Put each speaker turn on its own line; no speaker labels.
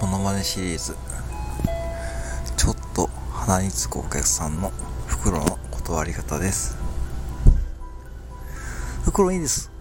モノマネシリーズ。ちょっと鼻につくお客さんの袋の断り方です。袋いいです。